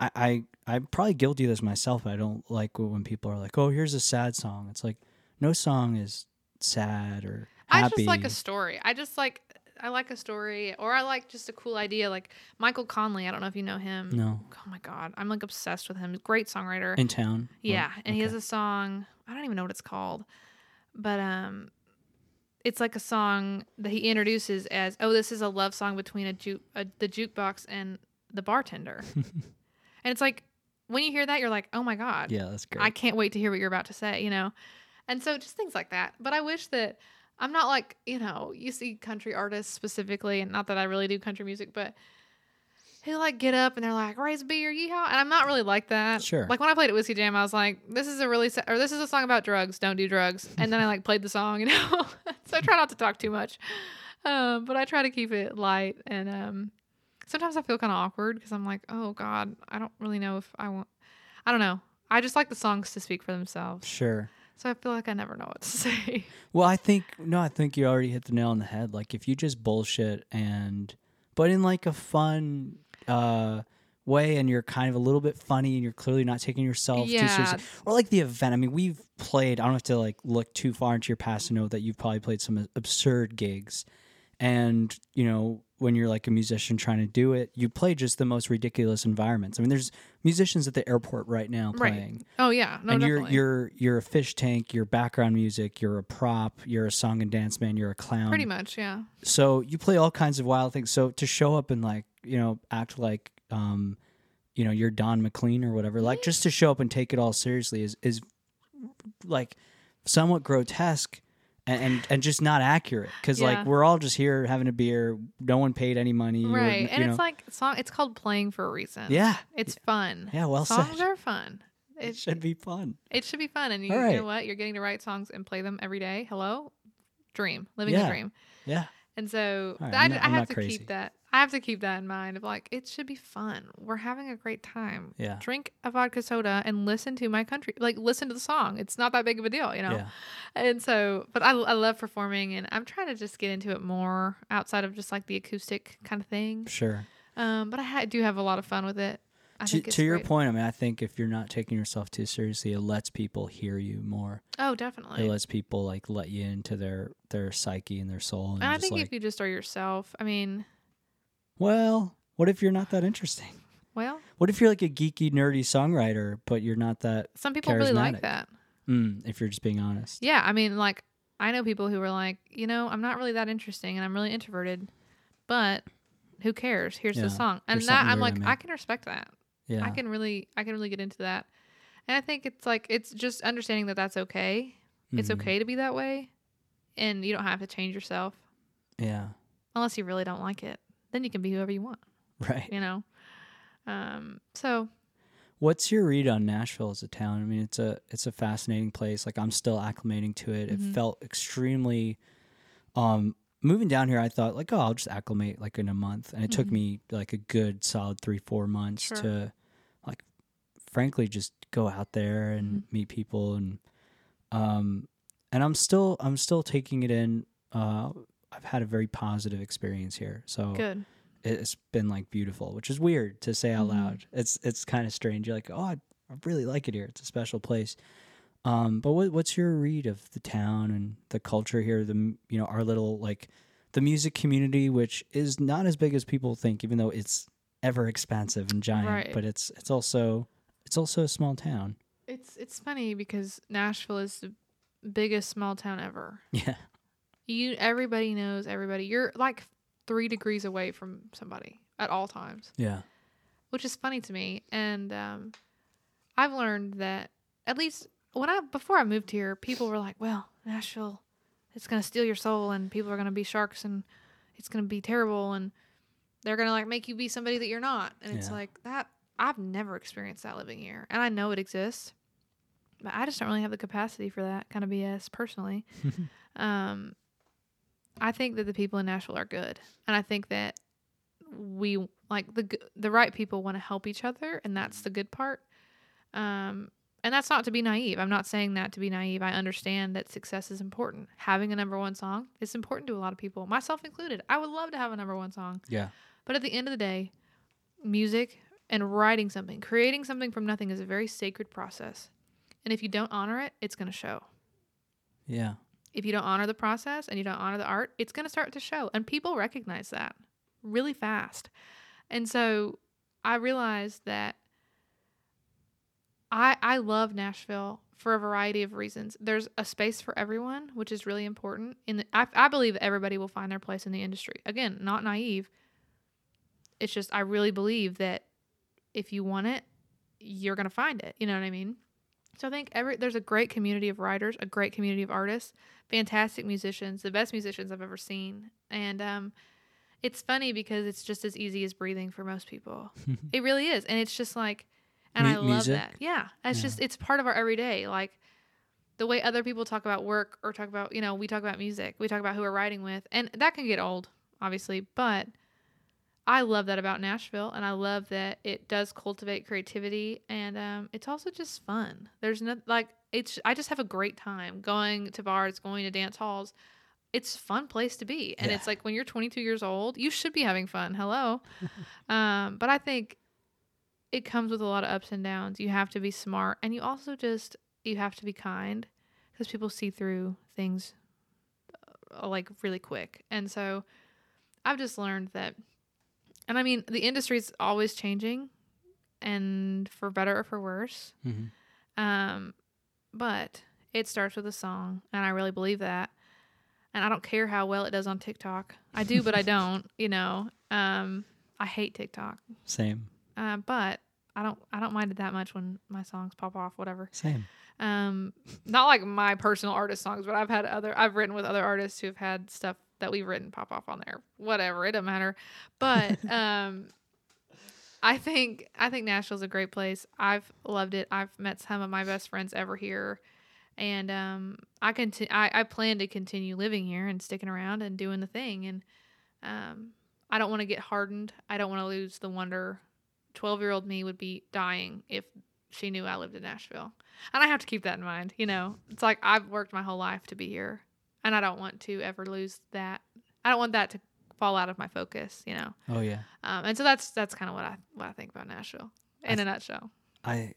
I, I I'm probably guilty of this myself. I don't like when people are like, "Oh, here's a sad song." It's like no song is sad or happy. I just like a story. I just like I like a story, or I like just a cool idea. Like Michael Conley. I don't know if you know him. no Oh my god, I'm like obsessed with him. Great songwriter. in town. yeah, and he has a song. I don't even know what it's called, but um, it's like a song that he introduces as, "Oh, this is a love song between a juke, a, the jukebox and the bartender," and it's like when you hear that, you're like, "Oh my god, yeah, that's great. I can't wait to hear what you're about to say," you know? And so just things like that. But I wish that I'm not like, you know, you see country artists specifically, and not that I really do country music, but who like get up and they're like, raise a beer, yeehaw. And I'm not really like that. Sure. Like when I played at Whiskey Jam, I was like, this is a really, sa- or this is a song about drugs, don't do drugs. And then I like played the song, you know? so I try not to talk too much. Um, but I try to keep it light. And um, sometimes I feel kind of awkward because I'm like, oh God, I don't really know if I want, I don't know. I just like the songs to speak for themselves. sure. So I feel like I never know what to say. Well, I think no, I think you already hit the nail on the head. Like if you just bullshit and but in like a fun uh way and you're kind of a little bit funny and you're clearly not taking yourself too seriously. Or like the event. I mean, we've played, I don't have to like look too far into your past to know that you've probably played some absurd gigs. And, you know, when you're like a musician trying to do it, you play just the most ridiculous environments. I mean, there's musicians at the airport right now Right. playing Oh yeah, no, and definitely. you're you're you're a fish tank, you're background music, you're a prop, you're a song and dance man, you're a clown. pretty much, yeah. So you play all kinds of wild things. So to show up and like you know act like um you know you're Don McLean or whatever, like just to show up and take it all seriously is is like somewhat grotesque. And, and and just not accurate because Yeah. like we're all just here having a beer. No one paid any money. right. And know. it's like song it's called playing for a reason. yeah, It's fun. yeah. Well songs said. are fun. It It, should be fun. it should be fun. And you, All you know what? You're getting to write songs and play them every day. Hello? Dream. Living Yeah. a dream. Yeah, And so right, I, not- I have to crazy. keep that. I have to keep that in mind of like it should be fun. We're having a great time. yeah, Drink a vodka soda and listen to my country. Like listen to the song. It's not that big of a deal, you know. yeah. And so, but I, I love performing, and I'm trying to just get into it more outside of just like the acoustic kind of thing. Sure. Um, but I ha- do have a lot of fun with it. I To, to your point, I mean, I think if you're not taking yourself too seriously, it lets people hear you more. Oh, definitely. It lets people like let you into their their psyche and their soul. And, And I think like, if you just are yourself, I mean, well, what if you're not that interesting? well, What if you're like a geeky, nerdy songwriter, but you're not that? some people really like that. Mm, if you're just being honest. Yeah, I mean, like I know people who are like, you know, I'm not really that interesting, and I'm really introverted, but who cares? Here's Yeah, the song, and that I'm like, I can respect that. Yeah. I can really, I can really get into that, and I think it's like it's just understanding that that's okay. It's Mhm. okay to be that way, and you don't have to change yourself Yeah. unless you really don't like it. Then you can be whoever you want, Right. you know. Um. So What's your read on Nashville as a town? I mean, it's a it's a fascinating place. Like I'm still acclimating to it. Mhm. It felt extremely. Um, moving down here, I thought like, oh, I'll just acclimate like in a month, and it took Mhm. me like a good solid three four months Sure. to, like, frankly, just go out there and Mhm. meet people and, um, and I'm still I'm still taking it in. Uh, I've had a very positive experience here, so good. it's been like beautiful, which is weird to say out Mhm. loud. It's it's kind of strange. You're like, oh, I, I really like it here. It's a special place. Um, but what what's your read of the town and the culture here? The you know our little like the music community, which is not as big as people think, even though it's ever expansive and giant. Right. But it's it's also it's also a small town. It's it's funny because Nashville is the biggest small town ever. Yeah, You everybody knows everybody. You're like three degrees away from somebody at all times, yeah, which is funny to me. And um, I've learned that at least when I before I moved here, people were like, "Well, Nashville, it's gonna steal your soul, and people are gonna be sharks, and it's gonna be terrible, and they're gonna like make you be somebody that you're not." And it's like that. I've never experienced that living here, and I know it exists, but I just don't really have the capacity for that kind of BS personally. um, I think that the people in Nashville are good, and I think that we like the the right people want to help each other, and that's the good part. Um, and that's not to be naive. I'm not saying that to be naive. I understand that success is important. Having a number one song is important to a lot of people, myself included. I would love to have a number one song, yeah, but at the end of the day, music and writing something, creating something from nothing is a very sacred process. And if you don't honor it, it's going to show yeah. If you don't honor the process and you don't honor the art, it's going to start to show. And people recognize that really fast. And so I realized that I I love Nashville for a variety of reasons. There's a space for everyone, which is really important. In the, I, I believe everybody will find their place in the industry. Again, not naive. It's just I really believe that if you want it, you're going to find it. You know what I mean? So I think every there's a great community of writers, a great community of artists, fantastic musicians, the best musicians I've ever seen. And um it's funny because it's just as easy as breathing for most people. it really is. And it's just like and Mu- I love music? that. Yeah. It's Yeah. just it's part of our everyday. Like the way other people talk about work or talk about, you know, we talk about music. We talk about who we're writing with. And that can get old, obviously, but I love that about Nashville, and I love that it does cultivate creativity, and um, it's also just fun. There's no like it's. I just have a great time going to bars, going to dance halls. It's a fun place to be, and Yeah. it's like when you're 22 years old, you should be having fun. Hello, um, but I think it comes with a lot of ups and downs. You have to be smart, and you also just you have to be kind because people see through things uh, like really quick, and so I've just learned that and I mean, the industry's always changing and for better or for worse. Mhm. Um, but it starts with a song, and I really believe that. And I don't care how well it does on TikTok. I do, but I don't, you know. Um, I hate TikTok. Same, Uh, but I don't I don't mind it that much when my songs pop off, whatever. same. Um, not like my personal artist songs, but I've had other. I've written with other artists who've had stuff that we've written pop off on there. Whatever, it doesn't matter. But um, I think I think Nashville's a great place. I've loved it. I've met some of my best friends ever here, and um, I conti- I, I plan to continue living here and sticking around and doing the thing. And um, I don't want to get hardened. I don't want to lose the wonder. Twelve year old me would be dying if she knew I lived in Nashville, and I have to keep that in mind. You know, it's like I've worked my whole life to be here, and I don't want to ever lose that. I don't want that to fall out of my focus. You know. Oh yeah. Um, and so that's that's kind of what I what I think about Nashville in th- a nutshell. I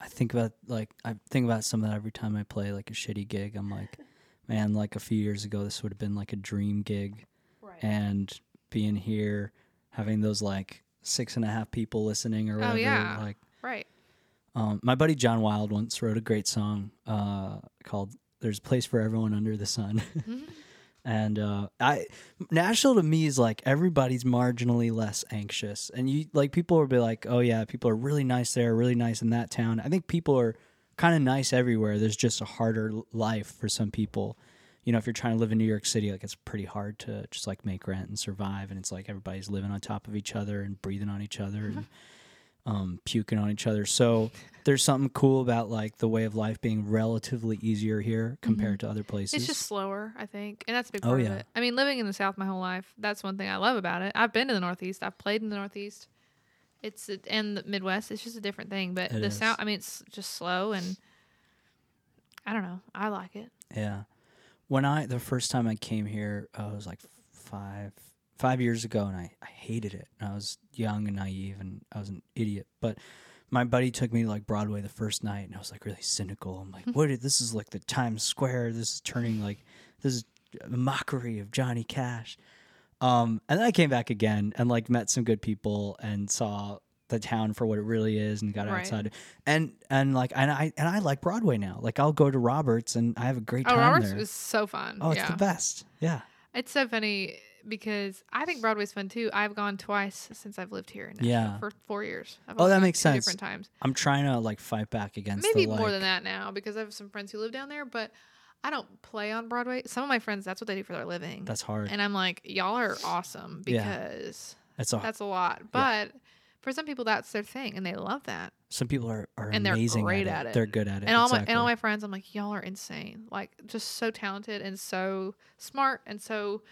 I think about like I think about some of that every time I play like a shitty gig. I'm like, man, like a few years ago, this would have been like a dream gig, Right. and being here, having those like six and a half people listening or whatever, Oh, whatever. yeah. Like, right. um, my buddy John Wild once wrote a great song uh, called "There's a Place for Everyone Under the Sun." Mhm. and uh, I Nashville to me is like everybody's marginally less anxious, and you like people will be like, oh yeah, people are really nice there, really nice in that town. I think people are kind of nice everywhere. There's just a harder life for some people. You know, if you're trying to live in New York City, like it's pretty hard to just like make rent and survive, and it's like everybody's living on top of each other and breathing on each other and um, puking on each other. So there's something cool about like the way of life being relatively easier here compared to other places. It's just slower, I think, and that's a big Oh, part yeah. of it. I mean, living in the South my whole life, that's one thing I love about it. I've been to the Northeast. I've played in the Northeast. It's and the Midwest. It's just a different thing. But It the is. South, I mean, it's just slow, and I don't know. I like it. Yeah. When I the first time I came here, I was like five five years ago, and I, I hated it. I was young and naive, and I was an idiot. But my buddy took me to like Broadway the first night, and I was like really cynical. I'm like, what? Is, this is like the Times Square. This is turning like this is a mockery of Johnny Cash. Um, and then I came back again and like met some good people and saw the town for what it really is and got Right. outside and and like and I and I like Broadway now. Like I'll go to Roberts and I have a great Oh, time Roberts there. is so fun. Oh, it's yeah. the best. Yeah. It's so funny because I think Broadway's fun too. I've gone twice since I've lived here Yeah. for four years. I've Oh, that makes sense. Different times, I'm trying to like fight back against maybe the, like, more than that now because I have some friends who live down there. But I don't play on Broadway. Some of my friends, that's what they do for their living, That's hard. and I'm like, y'all are awesome Yeah. because It's a that's a lot. But for some people, that's their thing, and they love that. some people are, are And they're amazing great at, at it. They're good at it. And all my and all my friends, I'm like, y'all are insane. Like just so talented and so smart and so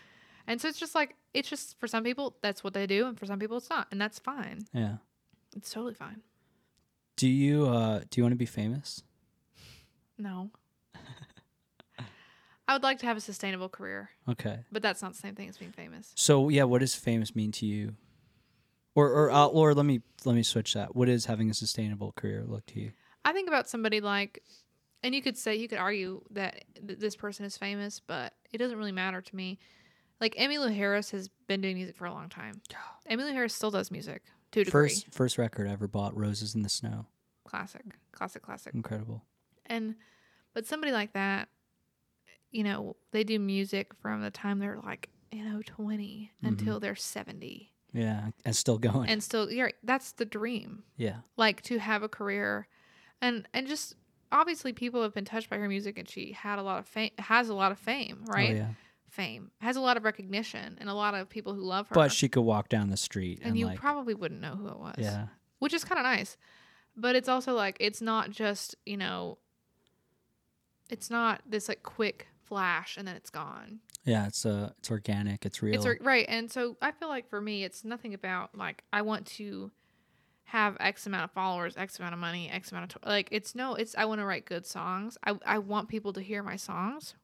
and so it's just like it's just for some people that's what they do and for some people it's not. And that's fine. yeah. It's totally fine. Do you uh do you want to be famous? No. I would like to have a sustainable career, Okay. but that's not the same thing as being famous. So yeah, what does famous mean to you? Or or uh, or let me let me switch that. What does having a sustainable career look to you? I think about somebody like and you could say you could argue that th- this person is famous, but it doesn't really matter to me. Like Emmylou Harris has been doing music for a long time. Emmylou Harris still does music to a degree. First first record I ever bought, Roses in the Snow. classic, classic, classic. Incredible. And but somebody like that, you know, they do music from the time they're like you know 20 Mm-hmm. until they're 70 Yeah, and still going. and still yeah that's the dream yeah. like to have a career and and just obviously people have been touched by her music and she had a lot of fame has a lot of fame right Oh, yeah. Fame has a lot of recognition and a lot of people who love her. But she could walk down the street and, and you like probably wouldn't know who it was. Yeah. which is kind of nice. But it's also like it's not just you know it's not this like quick flash and then it's gone. Yeah, it's uh it's organic, it's real. it's right and so i feel like for me it's nothing about like i want to have x amount of followers x amount of money x amount of to- like it's no it's i want to write good songs. I, I want people to hear my songs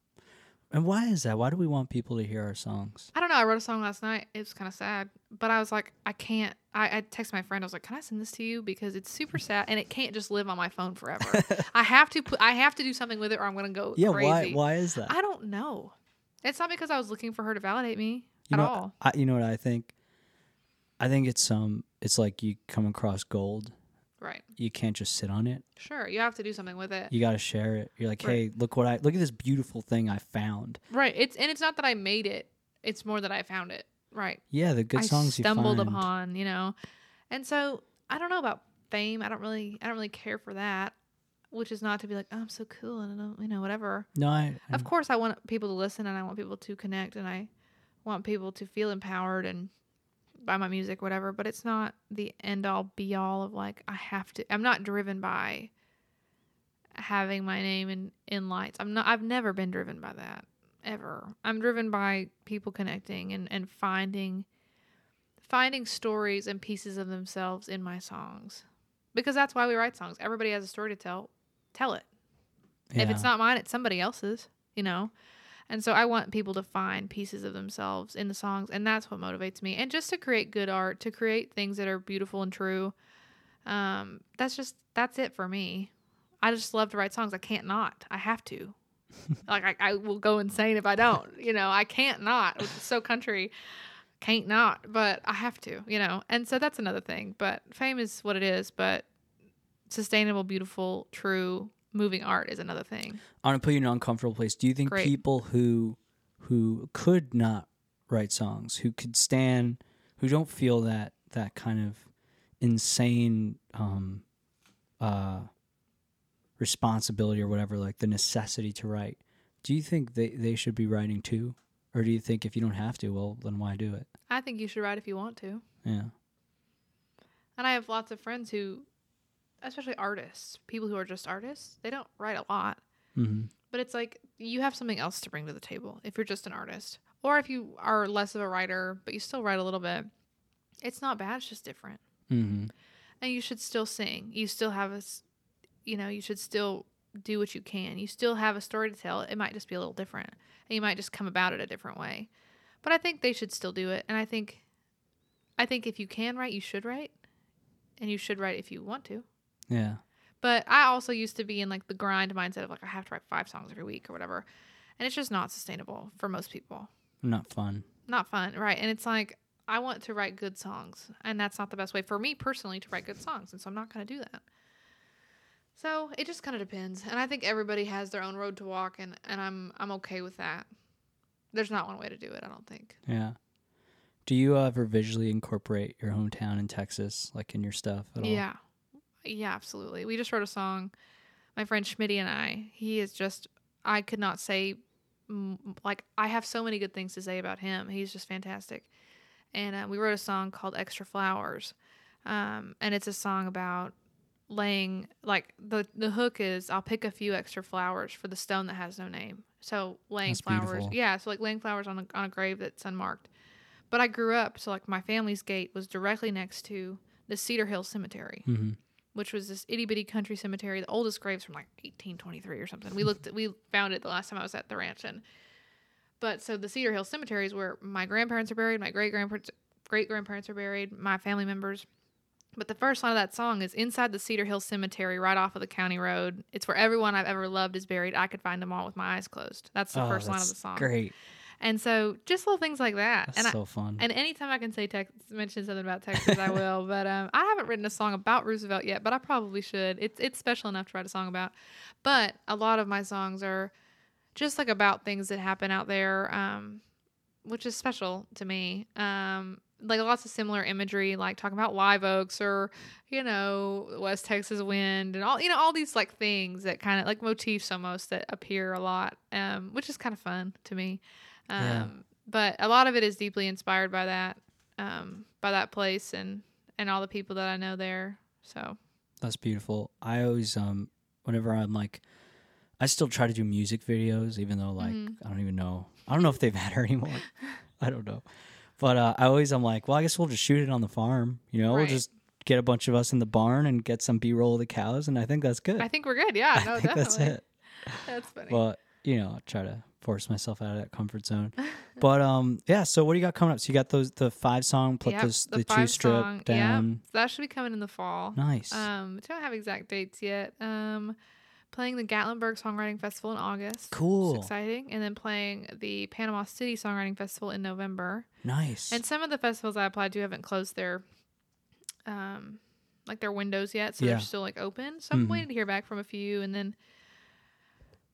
and why is that? Why do we want people to hear our songs? i don't know i wrote a song last night it was kind of sad but i was like i can't I, I texted my friend i was like can i send this to you because it's super sad and it can't just live on my phone forever i have to put i have to do something with it or i'm gonna go Yeah, crazy why why is that? i don't know it's not because i was looking for her to validate me you at know, all I, you know what I think? I think it's um it's like you come across gold. Right You can't just sit on it. sure you have to do something with it You got to share it. You're like, Right. "Hey, look what I look at this beautiful thing I found." Right. It's and it's not that I made it. It's more that I found it. Right. Yeah, the good I songs stumbled you upon, you know. And so I don't know about fame. I don't really I don't really care for that. which is not to be like, oh, I'm so cool and I don't, you know, whatever. No, I, I Of course, I want people to listen and I want people to connect and I want people to feel empowered and by my music, whatever. But it's not the end all be all of like, I have to, I'm not driven by having my name in, in lights. I'm not, I've never been driven by that ever. I'm driven by people connecting and, and finding, finding stories and pieces of themselves in my songs because that's why we write songs. Everybody has a story to tell. Tell it. If it's not mine, it's somebody else's, you know? And so I want people to find pieces of themselves in the songs, and that's what motivates me. And just to create good art, to create things that are beautiful and true. Um, that's just that's it for me. I just love to write songs. I can't not. I have to. like I, I will go insane if I don't. You know, I can't not, so country. Can't not, but I have to, you know. And so that's another thing. But fame is what it is, but sustainable, beautiful, true, moving art is another thing. I want to put you in an uncomfortable place. Do you think Great. people who who could not write songs, who could stand, who don't feel that that kind of insane um, uh, responsibility or whatever, like the necessity to write, do you think they, they should be writing too? Or do you think if you don't have to, well, then why do it? I think you should write if you want to. Yeah. And I have lots of friends who, especially artists, people who are just artists, they don't write a lot. hmm But it's like you have something else to bring to the table if you're just an artist. Or if you are less of a writer, but you still write a little bit. It's not bad, it's just different. hmm And you should still sing. You still have a, you know, you should still do what you can. You still have a story to tell. It might just be a little different. And you might just come about it a different way. But I think they should still do it. And I think, I think if you can write, you should write. And you should write if you want to. Yeah. But I also used to be in like the grind mindset of like I have to write five songs every week or whatever. And it's just not sustainable for most people. Not fun. Not fun, right? And it's like I want to write good songs, and that's not the best way for me personally to write good songs, and so I'm not going to do that. So it just kind of depends, and I think everybody has their own road to walk, and and I'm I'm okay with that. There's not one way to do it. I don't think. Yeah. Do you ever visually incorporate your hometown in Texas, like in your stuff at all? Yeah. Yeah, absolutely. We just wrote a song. My friend Schmitty and I, he is just, I could not say, like, I have so many good things to say about him. He's just fantastic. And uh, we wrote a song called Extra Flowers. Um, and it's a song about laying, like, the, the hook is I'll pick a few extra flowers for the stone that has no name. So laying That's flowers. beautiful. Yeah. So, like, laying flowers on a, on a grave that's unmarked. But I grew up, so, like, my family's gate was directly next to the Cedar Hill Cemetery hmm which was this itty bitty country cemetery. The oldest graves from like 1823 or something. We looked, we found it the last time I was at the ranch, and but so the Cedar Hill Cemetery is where my grandparents are buried, my great grandparents, great grandparents are buried, my family members. But the first line of that song is inside the Cedar Hill Cemetery, right off of the county road. It's where everyone I've ever loved is buried. I could find them all with my eyes closed. That's the oh, first line of the song. Great. And so just little things like that. That's and I, so fun. and anytime I can say Texas, mention something about Texas, I will. But um, I haven't written a song about Roosevelt yet, but I probably should. It's it's special enough to write a song about. But a lot of my songs are just like about things that happen out there, um, which is special to me. Um, like lots of similar imagery, like talking about live oaks or you know West Texas wind and all you know all these like things that kind of like motifs almost that appear a lot, um, which is kind of fun to me. Um, Yeah. But a lot of it is deeply inspired by that, um, by that place and and all the people that I know there. So That's beautiful. I always um whenever I'm like I still try to do music videos even though like Mhm. I don't even know. I don't know if they matter anymore. I don't know. But uh, I always I'm like, well, I guess we'll just shoot it on the farm, you know? We'll just get a bunch of us in the barn and get some B-roll of the cows and I think that's good. I think we're good. Yeah, I no, think definitely. that's it. That's funny. But, you know, I try to force myself out of that comfort zone. But um yeah, so what do you got coming up? So you got those the five song plus Yep, those the the, two strip song, yep. down. that should be coming in the fall. Nice. Um, don't have exact dates yet. Um, playing the Gatlinburg Songwriting Festival in August. Cool. It's exciting. And then playing the Panama City Songwriting Festival in November. nice. And some of the festivals I applied to haven't closed their um like their windows yet, so Yeah. they're still like open. So I'm Mhm. waiting to hear back from a few and then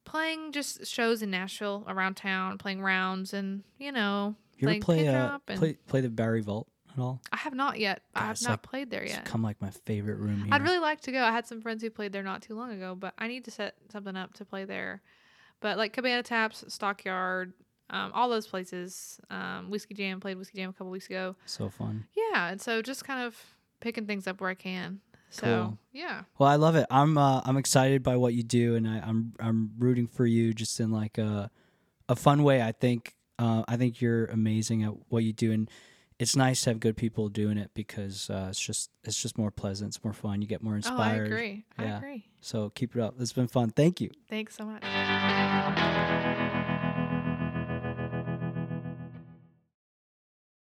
playing just shows in Nashville around town, playing rounds and, you know, you ever playing play uh and play play the Bowery Vault? at all? I have not yet. I have not like- played there It's yet. become like my favorite room here. I'd really like to go. I had some friends who played there not too long ago, but I need to set something up to play there. But like Cabana Taps, Stockyard, um, all those places. Um, Whiskey Jam played Whiskey Jam a couple weeks ago. so fun. Yeah, and so just kind of picking things up where I can. So Cool. yeah, Well, I love it. I'm uh, I'm excited by what you do, and I, I'm I'm rooting for you just in like a a fun way. I think uh, I think you're amazing at what you do, and it's nice to have good people doing it because uh, it's just it's just more pleasant, it's more fun. You get more oh, I inspired. agree. I agree. So keep it up. It's been fun. Thank you. Thanks so much.